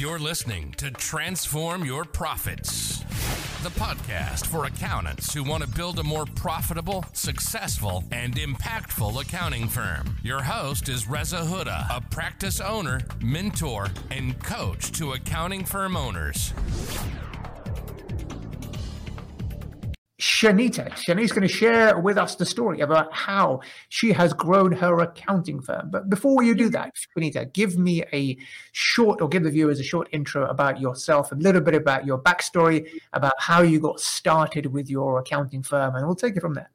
You're listening to Transform Your Profits, the podcast for accountants who want to build a more profitable, successful, and impactful accounting firm. Your host is Reza Hooda, a practice owner, mentor, and coach to accounting firm owners. Shanita. Shanita's going to share with us the story about how she has grown her accounting firm. But before you do that, Shanita, give me a short, or give the viewers a short intro about yourself, a little bit about your backstory, about how you got started with your accounting firm, and we'll take it from there.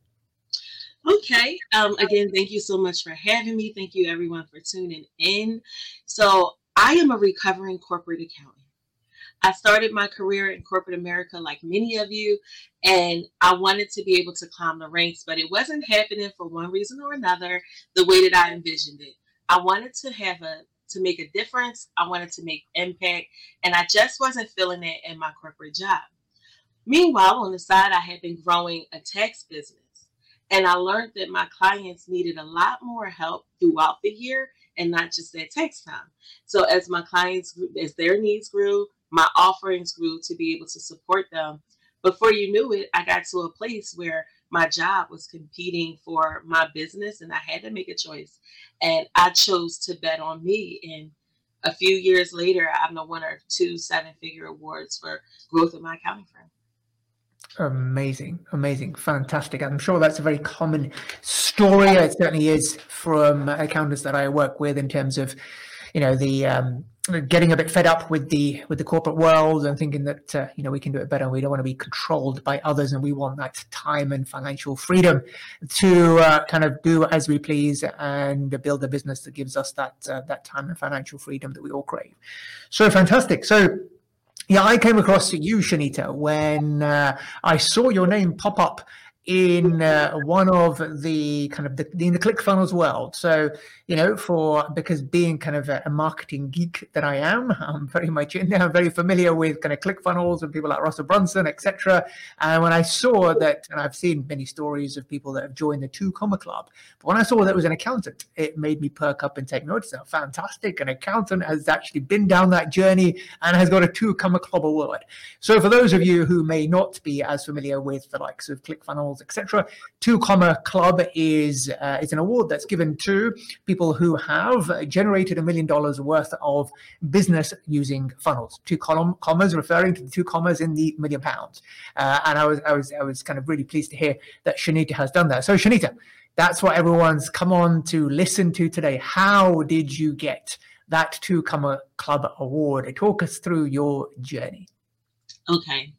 Okay. Um, again, thank you so much for having me. Thank you, everyone, for tuning in. So, I am a recovering corporate accountant. I started my career in corporate America like many of you, and I wanted to be able to climb the ranks, but it wasn't happening for one reason or another the way that I envisioned it. I wanted to have a to make a difference. I wanted to make impact, and I just wasn't feeling it in my corporate job. Meanwhile, on the side, I had been growing a tax business, and I learned that my clients needed a lot more help throughout the year and not just at tax time. So as my clients, as their needs grew, my offerings grew to be able to support them. Before you knew it, I got to a place where my job was competing for my business and I had to make a choice. And I chose to bet on me. And a few years later, I'm the winner of two seven figure awards for growth of my accounting firm. Amazing, amazing, fantastic. I'm sure that's a very common story. It certainly is from accountants that I work with in terms of, you know, the um, getting a bit fed up with the with the corporate world and thinking that uh, you know we can do it better. We don't want to be controlled by others, and we want that time and financial freedom to uh, kind of do as we please and build a business that gives us that uh, that time and financial freedom that we all crave. So fantastic. So. Yeah, I came across you, Shanita, when uh, I saw your name pop up in uh, one of the kind of the, in the ClickFunnels world. So you know, for because being kind of a, a, marketing geek that I am, I'm very much in there. I'm very familiar with kind of ClickFunnels and people like Russell Brunson, etc. And when I saw that, and I've seen many stories of people that have joined the Two Comma Club, but when I saw that it was an accountant, it made me perk up and take notice. Fantastic! An accountant has actually been down that journey and has got a Two Comma Club award. So for those of you who may not be as familiar with the likes of ClickFunnels, etc., Two Comma Club is uh, an award that's given to people people who have generated a million dollars worth of business using funnels. Two column commas referring to the two commas in the million pounds. Uh, and I was I was I was kind of really pleased to hear that Shanita has done that. So Shanita, that's what everyone's come on to listen to today. How did you get that two comma club award? Talk us through your journey. Okay.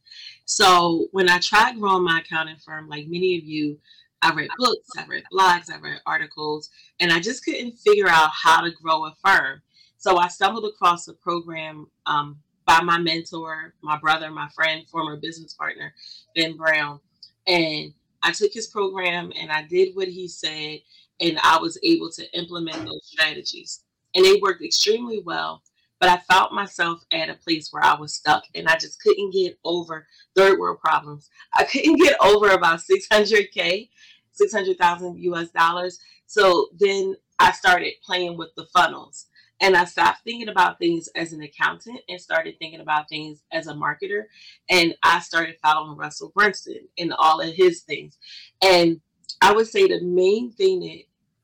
So when I tried growing my accounting firm, like many of you, I read books, I read blogs, I read articles, and I just couldn't figure out how to grow a firm. So I stumbled across a program um, by my mentor, my brother, my friend, former business partner, Ben Brown. And I took his program and I did what he said, and I was able to implement those strategies. And they worked extremely well. But I found myself at a place where I was stuck and I just couldn't get over third world problems. I couldn't get over about 600K 600,000 US dollars. So then I started playing with the funnels and I stopped thinking about things as an accountant and started thinking about things as a marketer. And I started following Russell Brunson and all of his things. And I would say the main thing that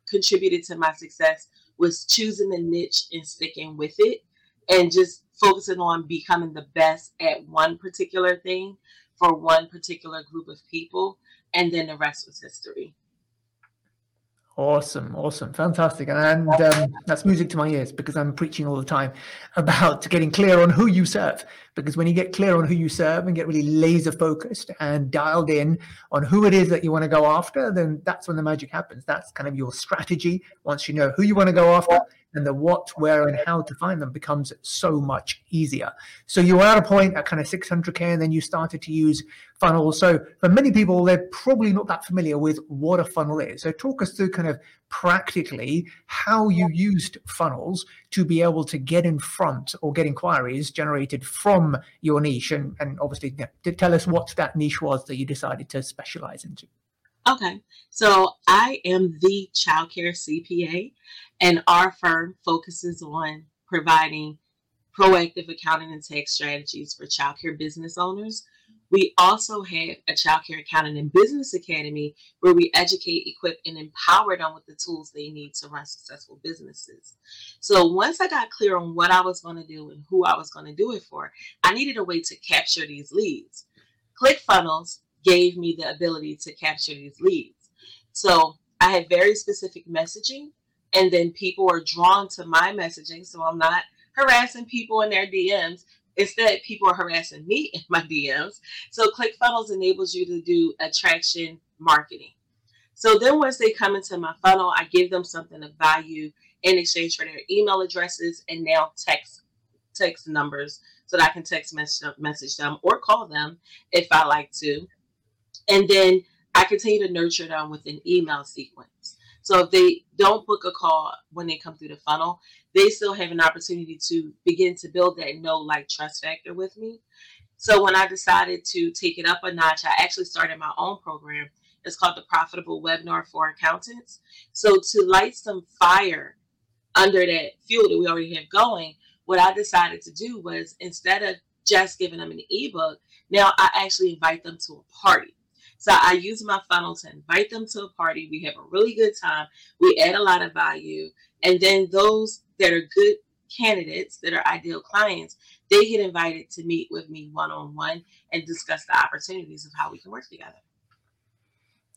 contributed to my success was choosing the niche and sticking with it and just focusing on becoming the best at one particular thing for one particular group of people and then the rest was history. Awesome, awesome, fantastic, and um, that's music to my ears because I'm preaching all the time about getting clear on who you serve. Because when you get clear on who you serve and get really laser focused and dialed in on who it is that you want to go after, then that's when the magic happens. That's kind of your strategy. Once you know who you want to go after, and the what, where, and how to find them becomes so much easier. So you were at a point at kind of 600k, and then you started to use funnels. So for many people, they're probably not that familiar with what a funnel is. So talk us through kind of practically how you used funnels to be able to get in front or get inquiries generated from your niche, and, and obviously to tell us what that niche was that you decided to specialize into. Okay, so I am the childcare CPA, and our firm focuses on providing proactive accounting and tax strategies for childcare business owners. We also have a child care accounting and business academy where we educate, equip, and empower them with the tools they need to run successful businesses. So once I got clear on what I was going to do and who I was going to do it for, I needed a way to capture these leads. ClickFunnels gave me the ability to capture these leads. So I had very specific messaging, and then people are drawn to my messaging. So I'm not harassing people in their DMs. Instead, people are harassing me in my DMs. So ClickFunnels enables you to do attraction marketing. So then once they come into my funnel, I give them something of value in exchange for their email addresses and now text text numbers so that I can text message, message them or call them if I like to. And then I continue to nurture them with an email sequence. So if they don't book a call when they come through the funnel, they still have an opportunity to begin to build that no like, trust factor with me. So when I decided to take it up a notch, I actually started my own program. It's called the Profitable Webinar for Accountants. So to light some fire under that fuel that we already have going, what I decided to do was instead of just giving them an ebook, now I actually invite them to a party. So I use my funnel to invite them to a party. We have a really good time. We add a lot of value. And then those that are good candidates that are ideal clients, they get invited to meet with me one on one and discuss the opportunities of how we can work together.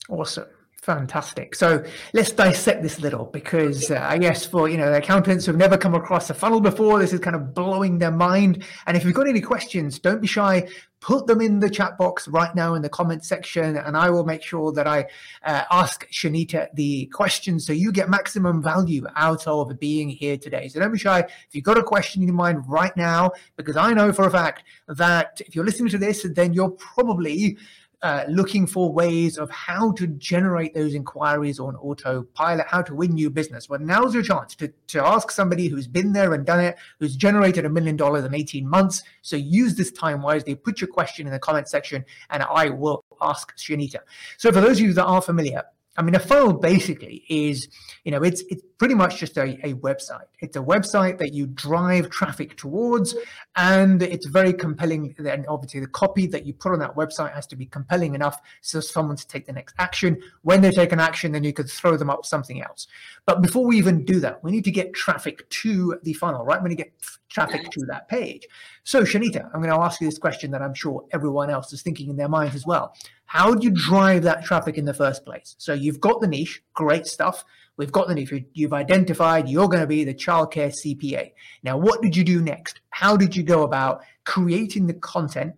Awesome. Fantastic. So let's dissect this a little because uh, I guess for you know the accountants who've never come across a funnel before, this is kind of blowing their mind. And if you've got any questions, don't be shy. Put them in the chat box right now in the comment section, and I will make sure that I uh, ask Shanita the questions so you get maximum value out of being here today. So don't be shy. If you've got a question in your mind right now, because I know for a fact that if you're listening to this, then you're probably uh, looking for ways of how to generate those inquiries on autopilot, how to win new business. Well, now's your chance to, to ask somebody who's been there and done it, who's generated a million dollars in 18 months. So use this time wisely. Put your question in the comment section and I will ask Shanita. So for those of you that are familiar, I mean, a funnel basically is, you know, it's it's pretty much just a, a website. It's a website that you drive traffic towards, and it's very compelling. And obviously, the copy that you put on that website has to be compelling enough so someone to take the next action. When they take an action, then you could throw them up something else. But before we even do that, we need to get traffic to the funnel, right? We need to get traffic to that page. So, Shanita, I'm going to ask you this question that I'm sure everyone else is thinking in their minds as well. How do you drive that traffic in the first place? So you've got the niche, great stuff. We've got the niche. You've identified you're going to be the childcare CPA. Now, what did you do next? How did you go about creating the content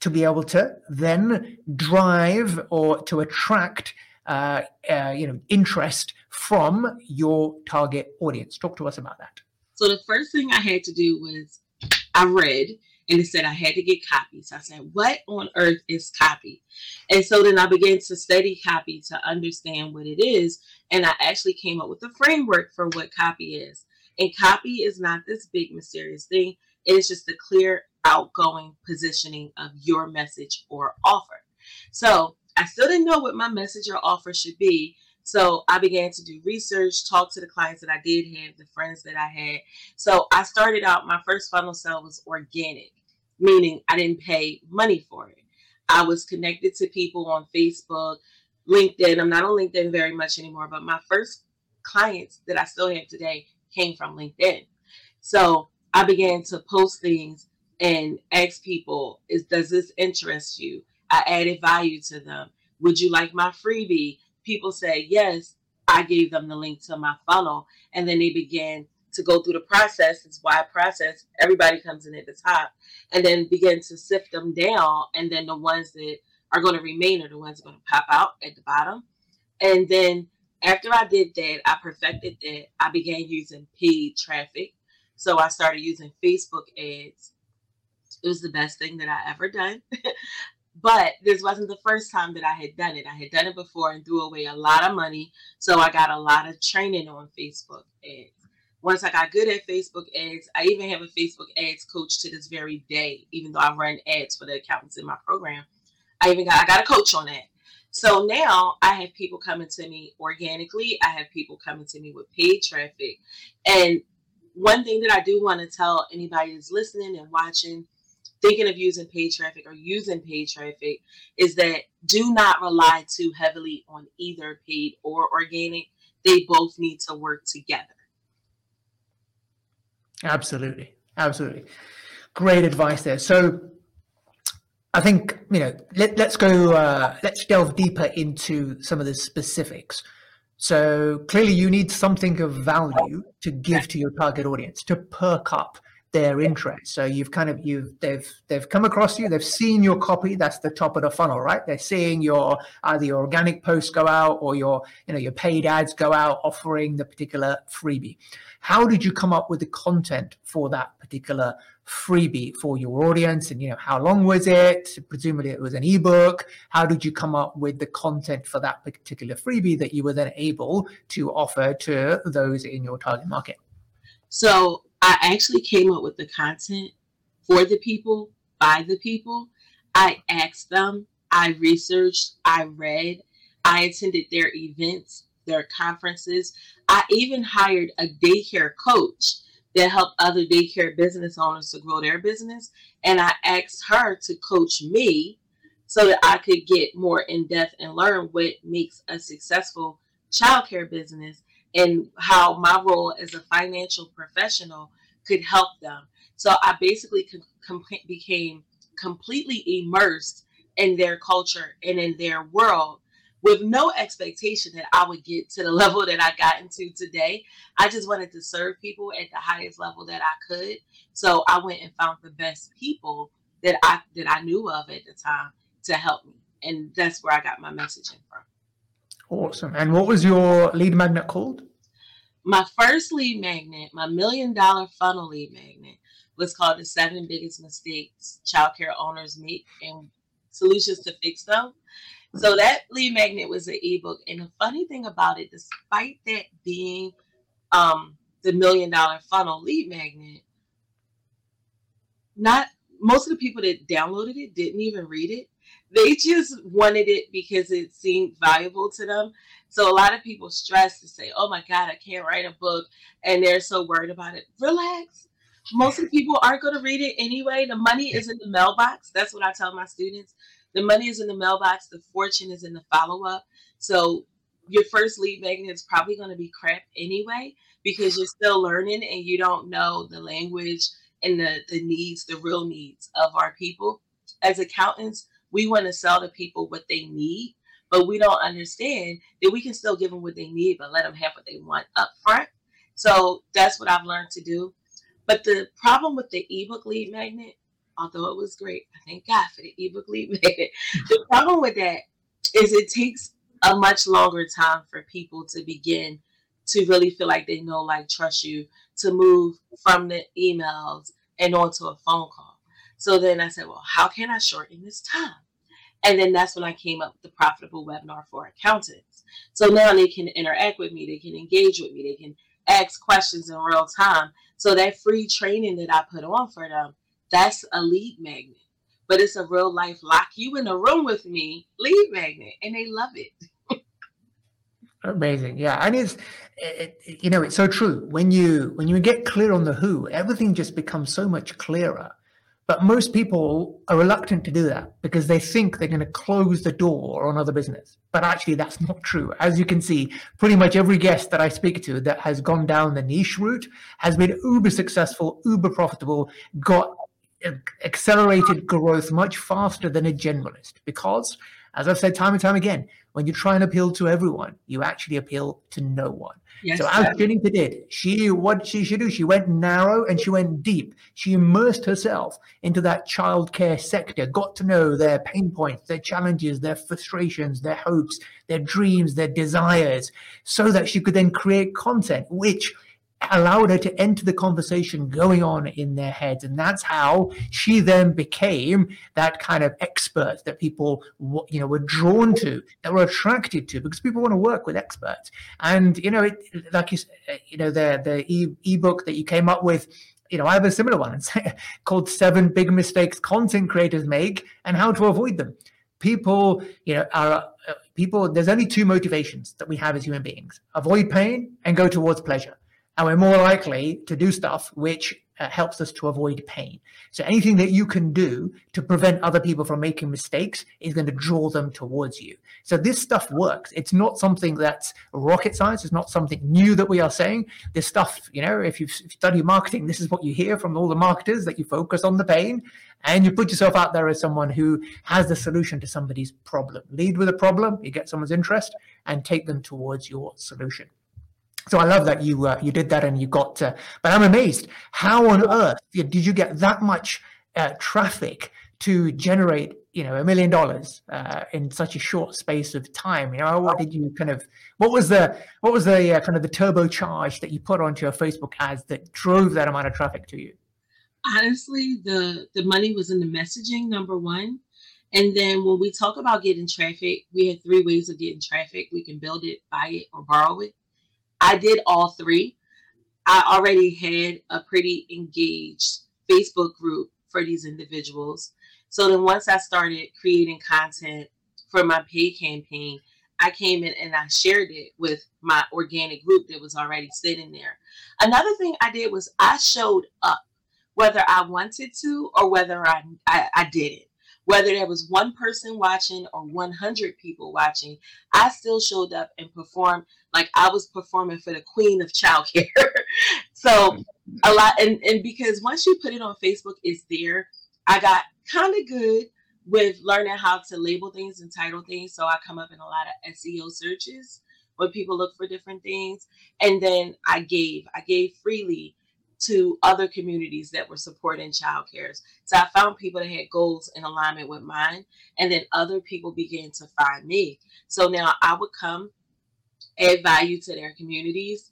to be able to then drive or to attract uh, uh, you know interest from your target audience? Talk to us about that. So the first thing I had to do was I read and it said I had to get copy. So I said, What on earth is copy? And so then I began to study copy to understand what it is. And I actually came up with a framework for what copy is. And copy is not this big mysterious thing, it is just a clear, outgoing positioning of your message or offer. So I still didn't know what my message or offer should be. So I began to do research, talk to the clients that I did have, the friends that I had. So I started out, my first funnel sale was organic, meaning I didn't pay money for it. I was connected to people on Facebook, LinkedIn. I'm not on LinkedIn very much anymore, but my first clients that I still have today came from LinkedIn. So I began to post things and ask people, is does this interest you? I added value to them. Would you like my freebie? People say, yes, I gave them the link to my funnel. And then they began to go through the process. It's why process. Everybody comes in at the top and then begin to sift them down. And then the ones that are going to remain are the ones that are going to pop out at the bottom. And then after I did that, I perfected that. I began using paid traffic. So I started using Facebook ads. It was the best thing that I ever done. But this wasn't the first time that I had done it. I had done it before and threw away a lot of money. So I got a lot of training on Facebook ads. Once I got good at Facebook ads, I even have a Facebook ads coach to this very day, even though I run ads for the accountants in my program. I even got I got a coach on that. So now I have people coming to me organically. I have people coming to me with paid traffic. And one thing that I do want to tell anybody that's listening and watching, thinking of using paid traffic or using paid traffic, is that do not rely too heavily on either paid or organic. They both need to work together. Absolutely. Absolutely. Great advice there. So I think, you know, let, let's go, uh, let's delve deeper into some of the specifics. So clearly you need something of value to give to your target audience to perk up their interest. So you've kind of you've they've they've come across you, they've seen your copy. That's the top of the funnel, right? They're seeing your either your organic posts go out or your you know your paid ads go out offering the particular freebie. How did you come up with the content for that particular freebie for your audience? And you know how long was it? Presumably it was an ebook. How did you come up with the content for that particular freebie that you were then able to offer to those in your target market? So I actually came up with the content for the people, by the people. I asked them, I researched, I read, I attended their events, their conferences. I even hired a daycare coach that helped other daycare business owners to grow their business. And I asked her to coach me so that I could get more in depth and learn what makes a successful childcare business and how my role as a financial professional could help them. So I basically com- became completely immersed in their culture and in their world with no expectation that I would get to the level that I got into today. I just wanted to serve people at the highest level that I could. So I went and found the best people that I that I knew of at the time to help me. And that's where I got my messaging from. Awesome. And what was your lead magnet called? My first lead magnet, my million dollar funnel lead magnet, was called The Seven Biggest Mistakes Childcare Owners Make and Solutions to Fix Them. So that lead magnet was an ebook. And the funny thing about it, despite that being um, the million dollar funnel lead magnet, not most of the people that downloaded it didn't even read it. They just wanted it because it seemed valuable to them. So a lot of people stress to say, "Oh my God, I can't write a book," and they're so worried about it. Relax. Most of the people aren't going to read it anyway. The money is in the mailbox. That's what I tell my students. The money is in the mailbox. The fortune is in the follow up. So your first lead magnet is probably going to be crap anyway because you're still learning and you don't know the language and the, the needs, the real needs of our people. As accountants, we want to sell to people what they need, but we don't understand that we can still give them what they need, but let them have what they want up front. So that's what I've learned to do. But the problem with the ebook lead magnet, although it was great, I thank God for the ebook lead magnet. the problem with that is it takes a much longer time for people to begin to really feel like they know, like, trust you to move from the emails and onto a phone call. So then I said, well, how can I shorten this time? And then that's when I came up with the profitable webinar for accountants. So now they can interact with me, they can engage with me, they can ask questions in real time. So that free training that I put on for them, that's a lead magnet. But it's a real life lock you in a room with me lead magnet, and they love it. Amazing, yeah, and it's it, you know it's so true. When you when you get clear on the who, everything just becomes so much clearer. But most people are reluctant to do that because they think they're going to close the door on other business. But actually, that's not true. As you can see, pretty much every guest that I speak to that has gone down the niche route has been uber successful, uber profitable, got uh, accelerated growth much faster than a generalist because as I've said time and time again, when you try and appeal to everyone, you actually appeal to no one. Yes, so as Shanita did, she what she should do, she went narrow and she went deep. She immersed herself into that childcare sector, got to know their pain points, their challenges, their frustrations, their hopes, their dreams, their desires, so that she could then create content which allowed her to enter the conversation going on in their heads. And that's how she then became that kind of expert that people you know were drawn to that were attracted to because people want to work with experts. And you know it like you, you know the the e- ebook that you came up with you know i have a similar one. Called seven big mistakes content creators make and how to avoid them. People you know are uh, people there's only two motivations that we have as human beings avoid pain and go towards pleasure and we're more likely to do stuff which uh, helps us to avoid pain. So anything that you can do to prevent other people from making mistakes is going to draw them towards you. So this stuff works. It's not something that's rocket science. It's not something new that we are saying. This stuff, you know, if you study marketing, this is what you hear from all the marketers that you focus on the pain and you put yourself out there as someone who has the solution to somebody's problem. Lead with a problem, you get someone's interest, and take them towards your solution. So I love that you uh, you did that and you got. Uh, but I'm amazed. How on earth did you get that much uh, traffic to generate you know a million dollars uh, in such a short space of time? You know, what did you kind of? What was the what was the uh, kind of the turbocharge that you put onto your Facebook ads that drove that amount of traffic to you? Honestly, the the money was in the messaging. Number one. And then when we talk about getting traffic, we have three ways of getting traffic. We can build it, buy it, or borrow it. I did all three. I already had a pretty engaged Facebook group for these individuals. So then once I started creating content for my paid campaign, I came in and I shared it with my organic group that was already sitting there. Another thing I did was I showed up, whether I wanted to or whether I, I, I didn't whether there was one person watching or 100 people watching, I still showed up and performed like I was performing for the queen of childcare. so a lot, and, and because once you put it on Facebook, it's there. I got kind of good with learning how to label things and title things. So I come up in a lot of SEO searches when people look for different things. And then I gave, I gave freely to other communities that were supporting child cares. So I found people that had goals in alignment with mine, and then other people began to find me. So now I would come, add value to their communities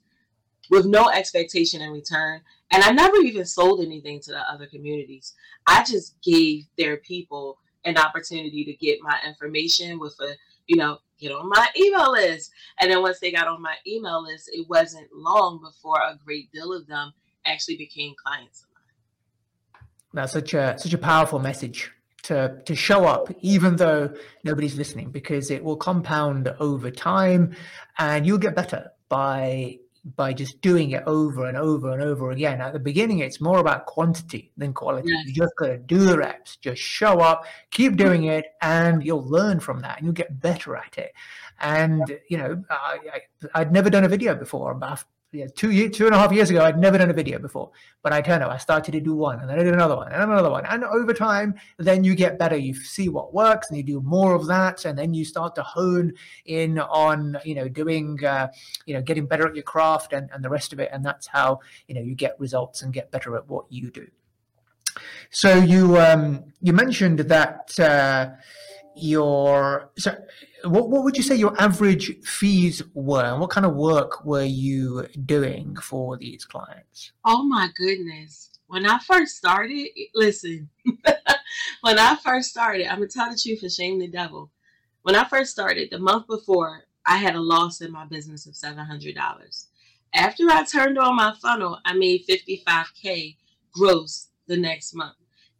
with no expectation in return. And I never even sold anything to the other communities. I just gave their people an opportunity to get my information with a, you know, get on my email list. And then once they got on my email list, it wasn't long before a great deal of them actually became clients of mine. That's such a such a powerful message to to show up even though nobody's listening because it will compound over time and you'll get better by by just doing it over and over and over again. At the beginning, it's more about quantity than quality. Yes. You just got to do the reps, just show up, keep doing it, and you'll learn from that and you'll get better at it. And, you know, I, I, would never done a video before about yeah, two year, two and a half years ago, I'd never done a video before, but I turned up. I started to do one, and then I did another one, and another one, and over time, then you get better. You see what works, and you do more of that, and then you start to hone in on, you know, doing, uh, you know, getting better at your craft and, and the rest of it, and that's how you know you get results and get better at what you do. So you um, you mentioned that. Uh, your so what, what would you say your average fees were and what kind of work were you doing for these clients? Oh my goodness. When i first started listen when i first started i'm gonna tell the truth and shame the devil. When i first started the month before i had a loss in my business of $700 after i turned on my funnel i made 55k gross the next month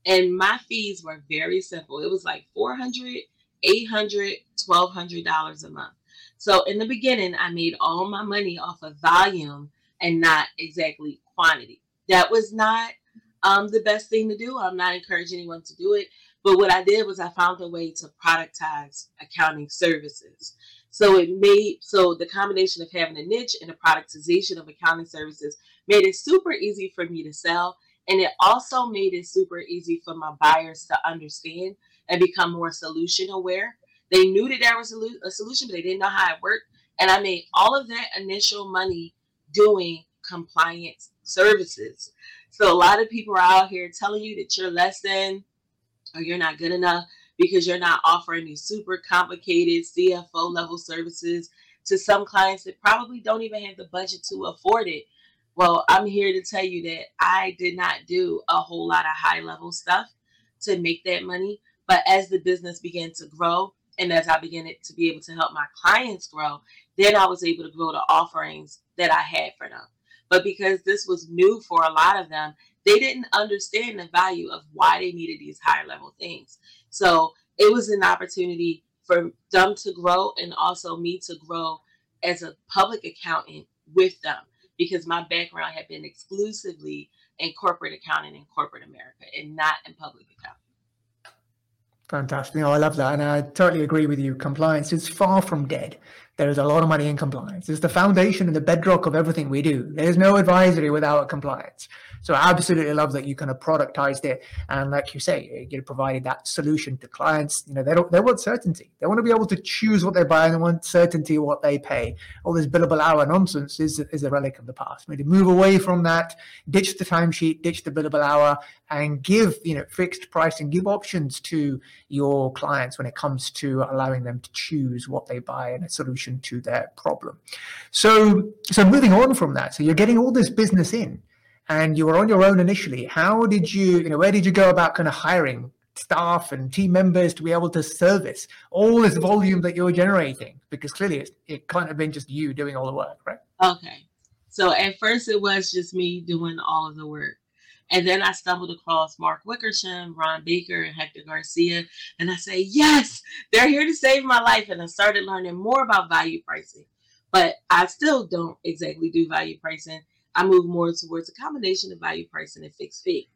and my fees were very simple. It was like 400 800 $1,200 a month. So in the beginning, I made all my money off of volume and not exactly quantity. That was not um, the best thing to do. I'm not encouraging anyone to do it. But what I did was I found a way to productize accounting services. So it made so the combination of having a niche and the productization of accounting services made it super easy for me to sell and it also made it super easy for my buyers to understand and become more solution aware. They knew that there was a, solution, but they didn't know how it worked. And I made all of that initial money doing compliance services. So a lot of people are out here telling you that you're less than or you're not good enough because you're not offering these super complicated CFO level services to some clients that probably don't even have the budget to afford it. Well, I'm here to tell you that I did not do a whole lot of high level stuff to make that money. But as the business began to grow, and as I began to be able to help my clients grow, then I was able to grow the offerings that I had for them. But because this was new for a lot of them, they didn't understand the value of why they needed these higher level things. So it was an opportunity for them to grow and also me to grow as a public accountant with them because my background had been exclusively in corporate accounting in corporate America and not in public accounting. Fantastic. No, I love that. And I totally agree with you. Compliance is far from dead. There is a lot of money in compliance. It's the foundation and the bedrock of everything we do. There's no advisory without compliance. So I absolutely love that you kind of productized it. And like you say, eh, you provided that solution to clients. You know, they don't, they want certainty. They want to be able to choose what they buy and they want certainty what they pay. All this billable hour nonsense is, is a relic of the past. We need to move away from that, ditch the timesheet, ditch the billable hour and give, you know, fixed pricing, give options to your clients when it comes to allowing them to choose what they buy and a solution to their problem. So, so moving on from that, so you're getting all this business in and you were on your own initially. How did you, you know, where did you go about kind of hiring staff and team members to be able to service all this volume that you're generating? Because clearly it, it can't have been just you doing all the work, right? Okay. So at first it was just me doing all of the work. And then I stumbled across Mark Wickersham, Ron Baker, and Hector Garcia. And I say, yes, they're here to save my life. And I started learning more about value pricing. But I still don't exactly do value pricing. I move more towards a combination of value pricing and fixed fee.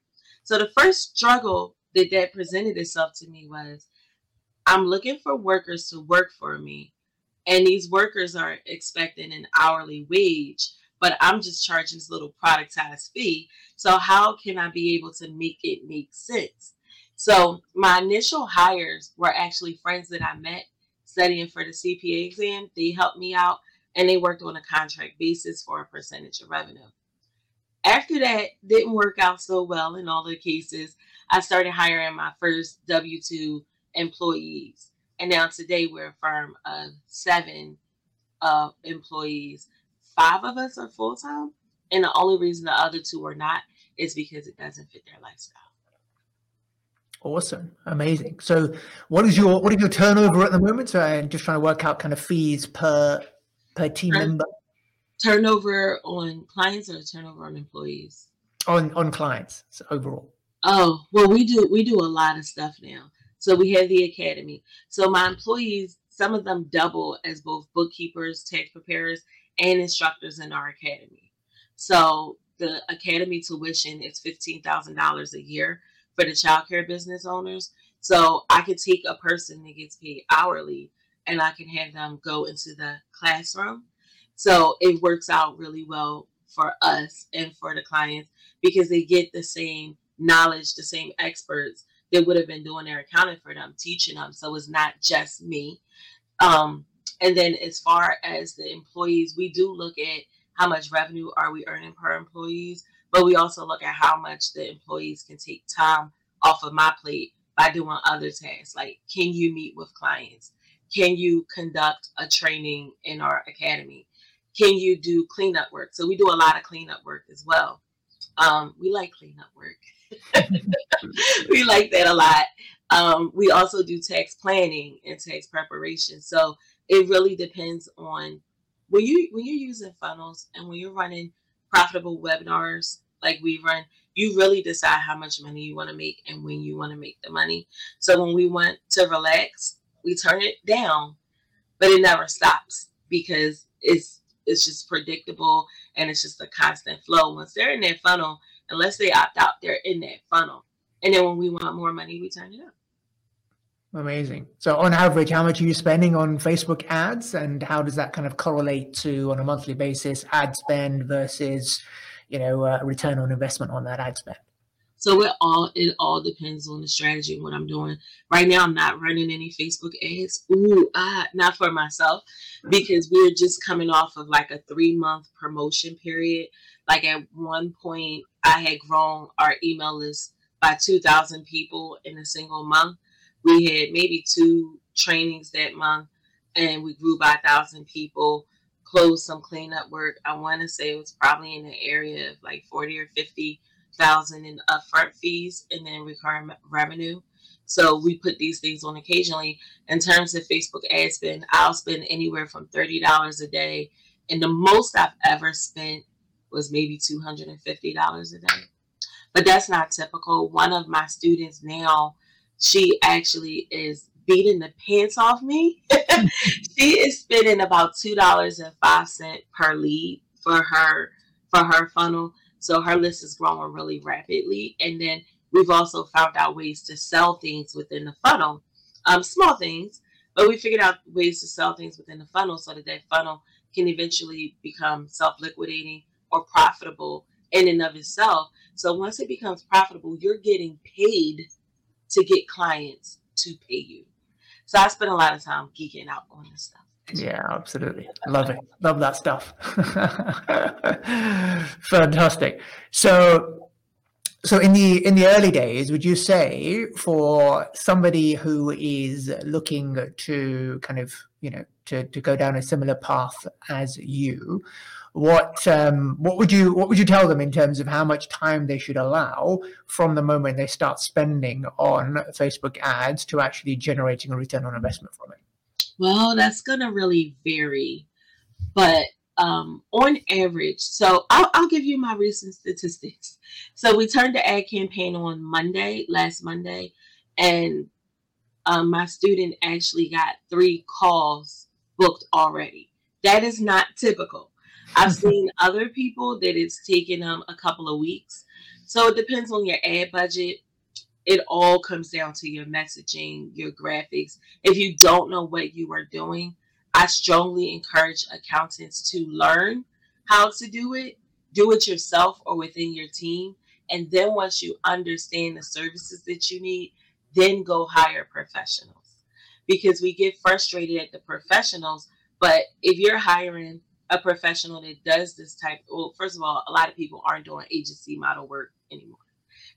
So the first struggle that that presented itself to me was I'm looking for workers to work for me, and these workers are expecting an hourly wage, but I'm just charging this little productized fee. So how can I be able to make it make sense? So my initial hires were actually friends that I met studying for the CPA exam. They helped me out and they worked on a contract basis for a percentage of revenue. After that didn't work out so well in all the cases, I started hiring my first W 2 employees. And now today we're a firm of seven uh, employees. Five of us are full time. And the only reason the other two are not is because it doesn't fit their lifestyle. Awesome, amazing. So, what is your what is your turnover at the moment? So, I'm just trying to work out kind of fees per per team Turn, member? Turnover on clients or turnover on employees? On on clients so overall. Oh well, we do we do a lot of stuff now. So we have the academy. So my employees, some of them double as both bookkeepers, tax preparers, and instructors in our academy. So the academy tuition is fifteen thousand dollars a year for the childcare business owners. So I could take a person that gets paid hourly and I can have them go into the classroom. So it works out really well for us and for the clients because they get the same knowledge, the same experts that would have been doing their accounting for them, teaching them. So it's not just me. Um, and then as far as the employees, we do look at how much revenue are we earning per employees, but we also look at how much the employees can take time off of my plate by doing other tasks. Like, can you meet with clients? Can you conduct a training in our academy? Can you do cleanup work? So we do a lot of cleanup work as well. Um, we like cleanup work. we like that a lot. Um, we also do tax planning and tax preparation. So it really depends on when you when you're using funnels and when you're running profitable webinars like we run, you really decide how much money you want to make and when you want to make the money. So when we want to relax, we turn it down, but it never stops because it's it's just predictable and it's just a constant flow. Once they're in that funnel, unless they opt out, they're in that funnel. And then when we want more money, we turn it up. Amazing. So, on average, how much are you spending on Facebook ads, and how does that kind of correlate to on a monthly basis ad spend versus, you know, uh, return on investment on that ad spend? So it all it all depends on the strategy and what I'm doing. Right now, I'm not running any Facebook ads. Ooh, ah, not for myself because we're just coming off of like a three month promotion period. Like at one point, I had grown our email list by 2,000 people in a single month. We had maybe two trainings that month, and we grew by a thousand people. Closed some cleanup work. I want to say it was probably in the area of like 40 or 50 thousand in upfront fees and then recurring revenue. So we put these things on occasionally. In terms of Facebook ad spend, I'll spend anywhere from thirty dollars a day, and the most I've ever spent was maybe two hundred and fifty dollars a day. But that's not typical. One of my students now, she actually is beating the pants off me. she is spending about two dollars and five cent per lead for her for her funnel. So her list is growing really rapidly. And then we've also found out ways to sell things within the funnel, um, small things, but we figured out ways to sell things within the funnel so that that funnel can eventually become self liquidating or profitable in and of itself. So once it becomes profitable, you're getting paid to get clients to pay you. So I spend a lot of time geeking out on this stuff. Yeah, absolutely. Love it. Love that stuff. Fantastic. So so in the in the early days, would you say for somebody who is looking to kind of, you know, to, to go down a similar path as you, what um, what would you what would you tell them in terms of how much time they should allow from the moment they start spending on Facebook ads to actually generating a return on investment from it? Well, that's going to really vary, but um, on average, so I'll, I'll give you my recent statistics. So we turned the ad campaign on Monday, last Monday, and um, my student actually got three calls booked already. That is not typical. I've seen other people that it's taken them a couple of weeks. So it depends on your ad budget. It all comes down to your messaging, your graphics. If you don't know what you are doing, I strongly encourage accountants to learn how to do it, do it yourself or within your team. And then once you understand the services that you need, then go hire professionals. Because we get frustrated at the professionals, but if you're hiring a professional that does this type well first of all a lot of people aren't doing agency model work anymore.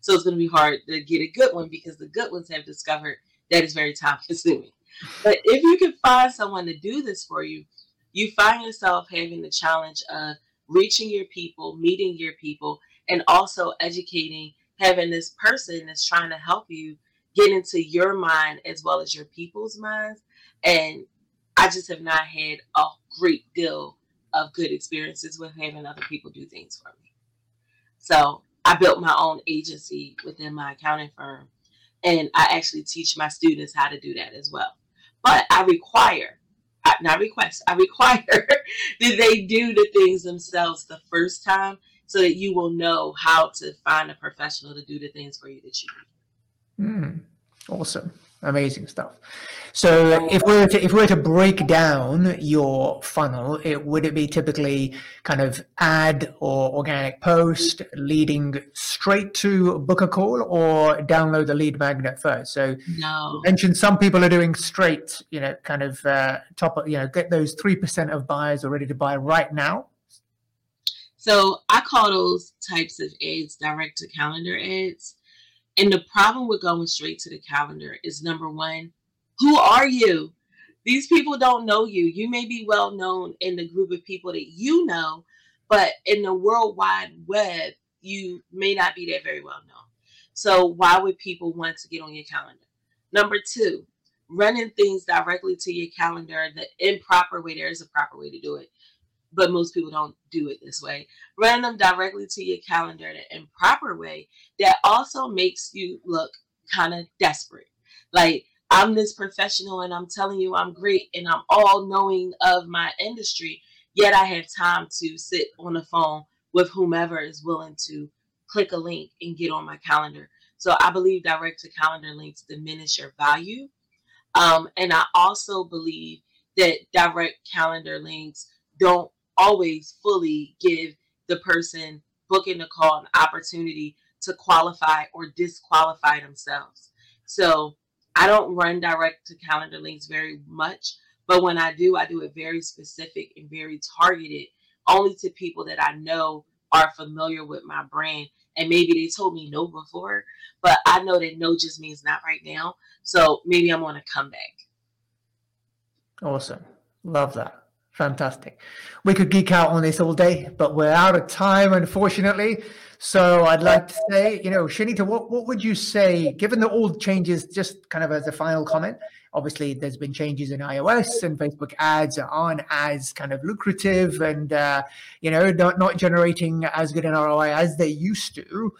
So it's going to be hard to get a good one because the good ones have discovered that it's very time consuming. But if you can find someone to do this for you you find yourself having the challenge of reaching your people meeting your people and also educating having this person that's trying to help you get into your mind as well as your people's minds. And i just have not had a great deal of good experiences with having other people do things for me. So I built my own agency within my accounting firm, and I actually teach my students how to do that as well. But I require, not request, I require that they do the things themselves the first time so that you will know how to find a professional to do the things for you that you need. Mm, awesome amazing stuff. So if we were to if we were to break down your funnel it would it be typically kind of ad or organic post leading straight to book a call or download the lead magnet first? So no. you mentioned some people are doing straight you know kind of uh, top of you know get those 3% of buyers are ready to buy right now. So i call those types of ads direct to calendar ads and the problem with going straight to the calendar is number one, who are you? These people don't know you. You may be well known in the group of people that you know, but in the worldwide web, you may not be that very well known. So, why would people want to get on your calendar? Number two, running things directly to your calendar the improper way. There is a proper way to do it but most people don't do it this way. Running them directly to your calendar the improper way that also makes you look kind of desperate. Like I'm this professional and I'm telling you I'm great and I'm all knowing of my industry, yet I have time to sit on the phone with whomever is willing to click a link and get on my calendar. So I believe direct to calendar links diminish your value. Um, and I also believe that direct calendar links don't always fully give the person booking the call an opportunity to qualify or disqualify themselves. So I don't run direct to calendar links very much, but when I do, I do it very specific and very targeted only to people that I know are familiar with my brand. And maybe they told me no before, but I know that no just means not right now. So maybe I'm on a comeback. Awesome. Love that. Fantastic. We could geek out on this all day, but we're out of time, unfortunately. So I'd like to say, you know, Shanita, what, what would you say, given the all changes, just kind of as a final comment? Obviously, there's been changes in iOS and Facebook ads aren't as kind of lucrative and, uh, you know, not, not generating as good an ROI as they used to.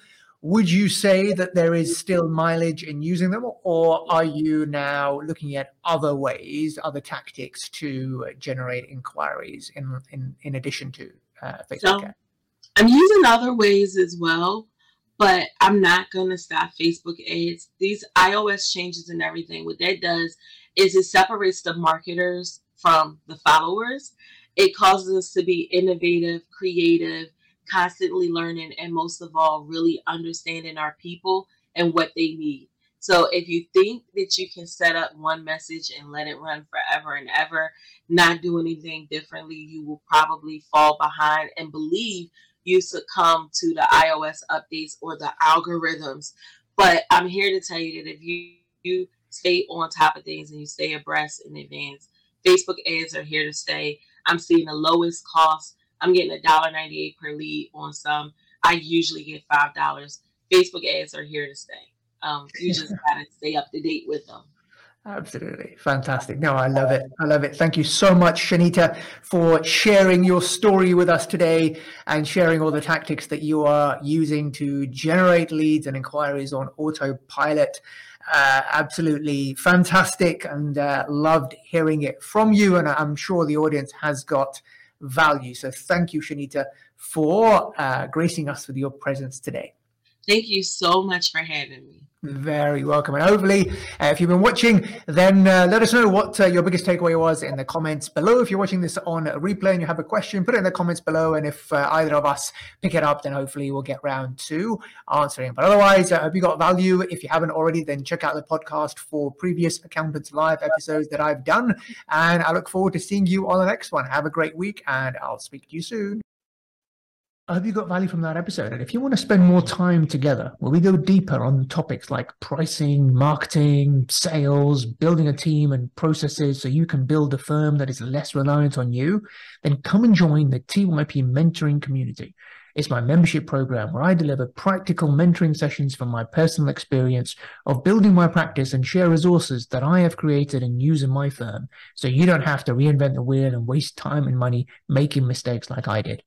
Would you say that there is still mileage in using them, or are you now looking at other ways, other tactics to generate inquiries in in, in addition to uh, Facebook? So, I'm using other ways as well, but I'm not going to stop Facebook ads. These iOS changes and everything, what that does is it separates the marketers from the followers. It causes us to be innovative, creative, constantly learning, and most of all, really understanding our people and what they need. So if you think that you can set up one message and let it run forever and ever, not do anything differently, you will probably fall behind and believe you succumb to the iOS updates or the algorithms. But I'm here to tell you that if you, you stay on top of things and you stay abreast in advance, Facebook ads are here to stay. I'm seeing the lowest cost. I'm getting a dollar ninety eight per lead on some. I usually get five dollars. Facebook ads are here to stay. Um, you just gotta stay up to date with them. Absolutely. Fantastic. No, I love it. I love it. Thank you so much, Shanita, for sharing your story with us today and sharing all the tactics that you are using to generate leads and inquiries on autopilot. Uh, absolutely fantastic and uh, loved hearing it from you. And I'm sure the audience has got value. So thank you, Shanita, for uh, gracing us with your presence today. Thank you so much for having me. Very welcome. And hopefully, uh, if you've been watching, then uh, let us know what uh, your biggest takeaway was in the comments below. If you're watching this on replay and you have a question, put it in the comments below. And if uh, either of us pick it up, then hopefully we'll get round to answering. But otherwise, I hope you got value. If you haven't already, then check out the podcast for previous Accountants Live episodes that I've done. And I look forward to seeing you on the next one. Have a great week, and I'll speak to you soon. I hope you got value from that episode. And if you want to spend more time together, where we go deeper on topics like pricing, marketing, sales, building a team and processes so you can build a firm that is less reliant on you, then come and join the TYP mentoring community. It's my membership program where I deliver practical mentoring sessions from my personal experience of building my practice and share resources that I have created and use in my firm so you don't have to reinvent the wheel and waste time and money making mistakes like I did.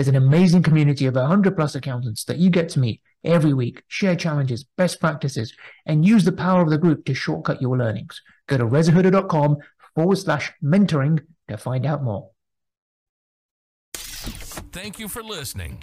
There's an amazing community of 100 plus accountants that you get to meet every week, share challenges, best practices, and use the power of the group to shortcut your learnings. Go to rezahooda.com forward slash mentoring to find out more. Thank you for listening.